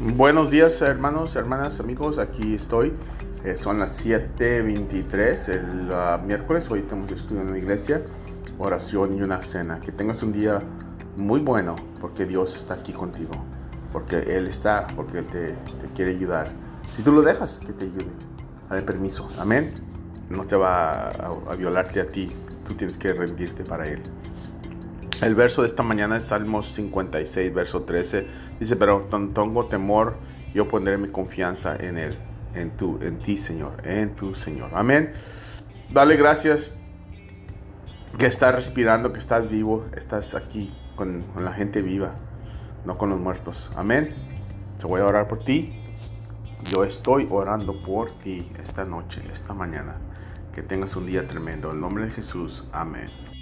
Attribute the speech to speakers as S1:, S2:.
S1: Buenos días hermanos, hermanas, amigos, aquí estoy. Eh, son las 7.23 el uh, miércoles, hoy tenemos estudio en la iglesia, oración y una cena. Que tengas un día muy bueno porque Dios está aquí contigo, porque Él está, porque Él te, te quiere ayudar. Si tú lo dejas, que te ayude. Dale permiso, amén. No te va a, a violarte a ti, tú tienes que rendirte para Él. El verso de esta mañana es Salmos 56, verso 13. Dice, pero tengo temor, yo pondré mi confianza en Él, en, tu, en ti, Señor, en tu Señor. Amén. Dale gracias que estás respirando, que estás vivo, estás aquí con, con la gente viva, no con los muertos. Amén. Te voy a orar por ti. Yo estoy orando por ti esta noche, esta mañana. Que tengas un día tremendo. En nombre de Jesús. Amén.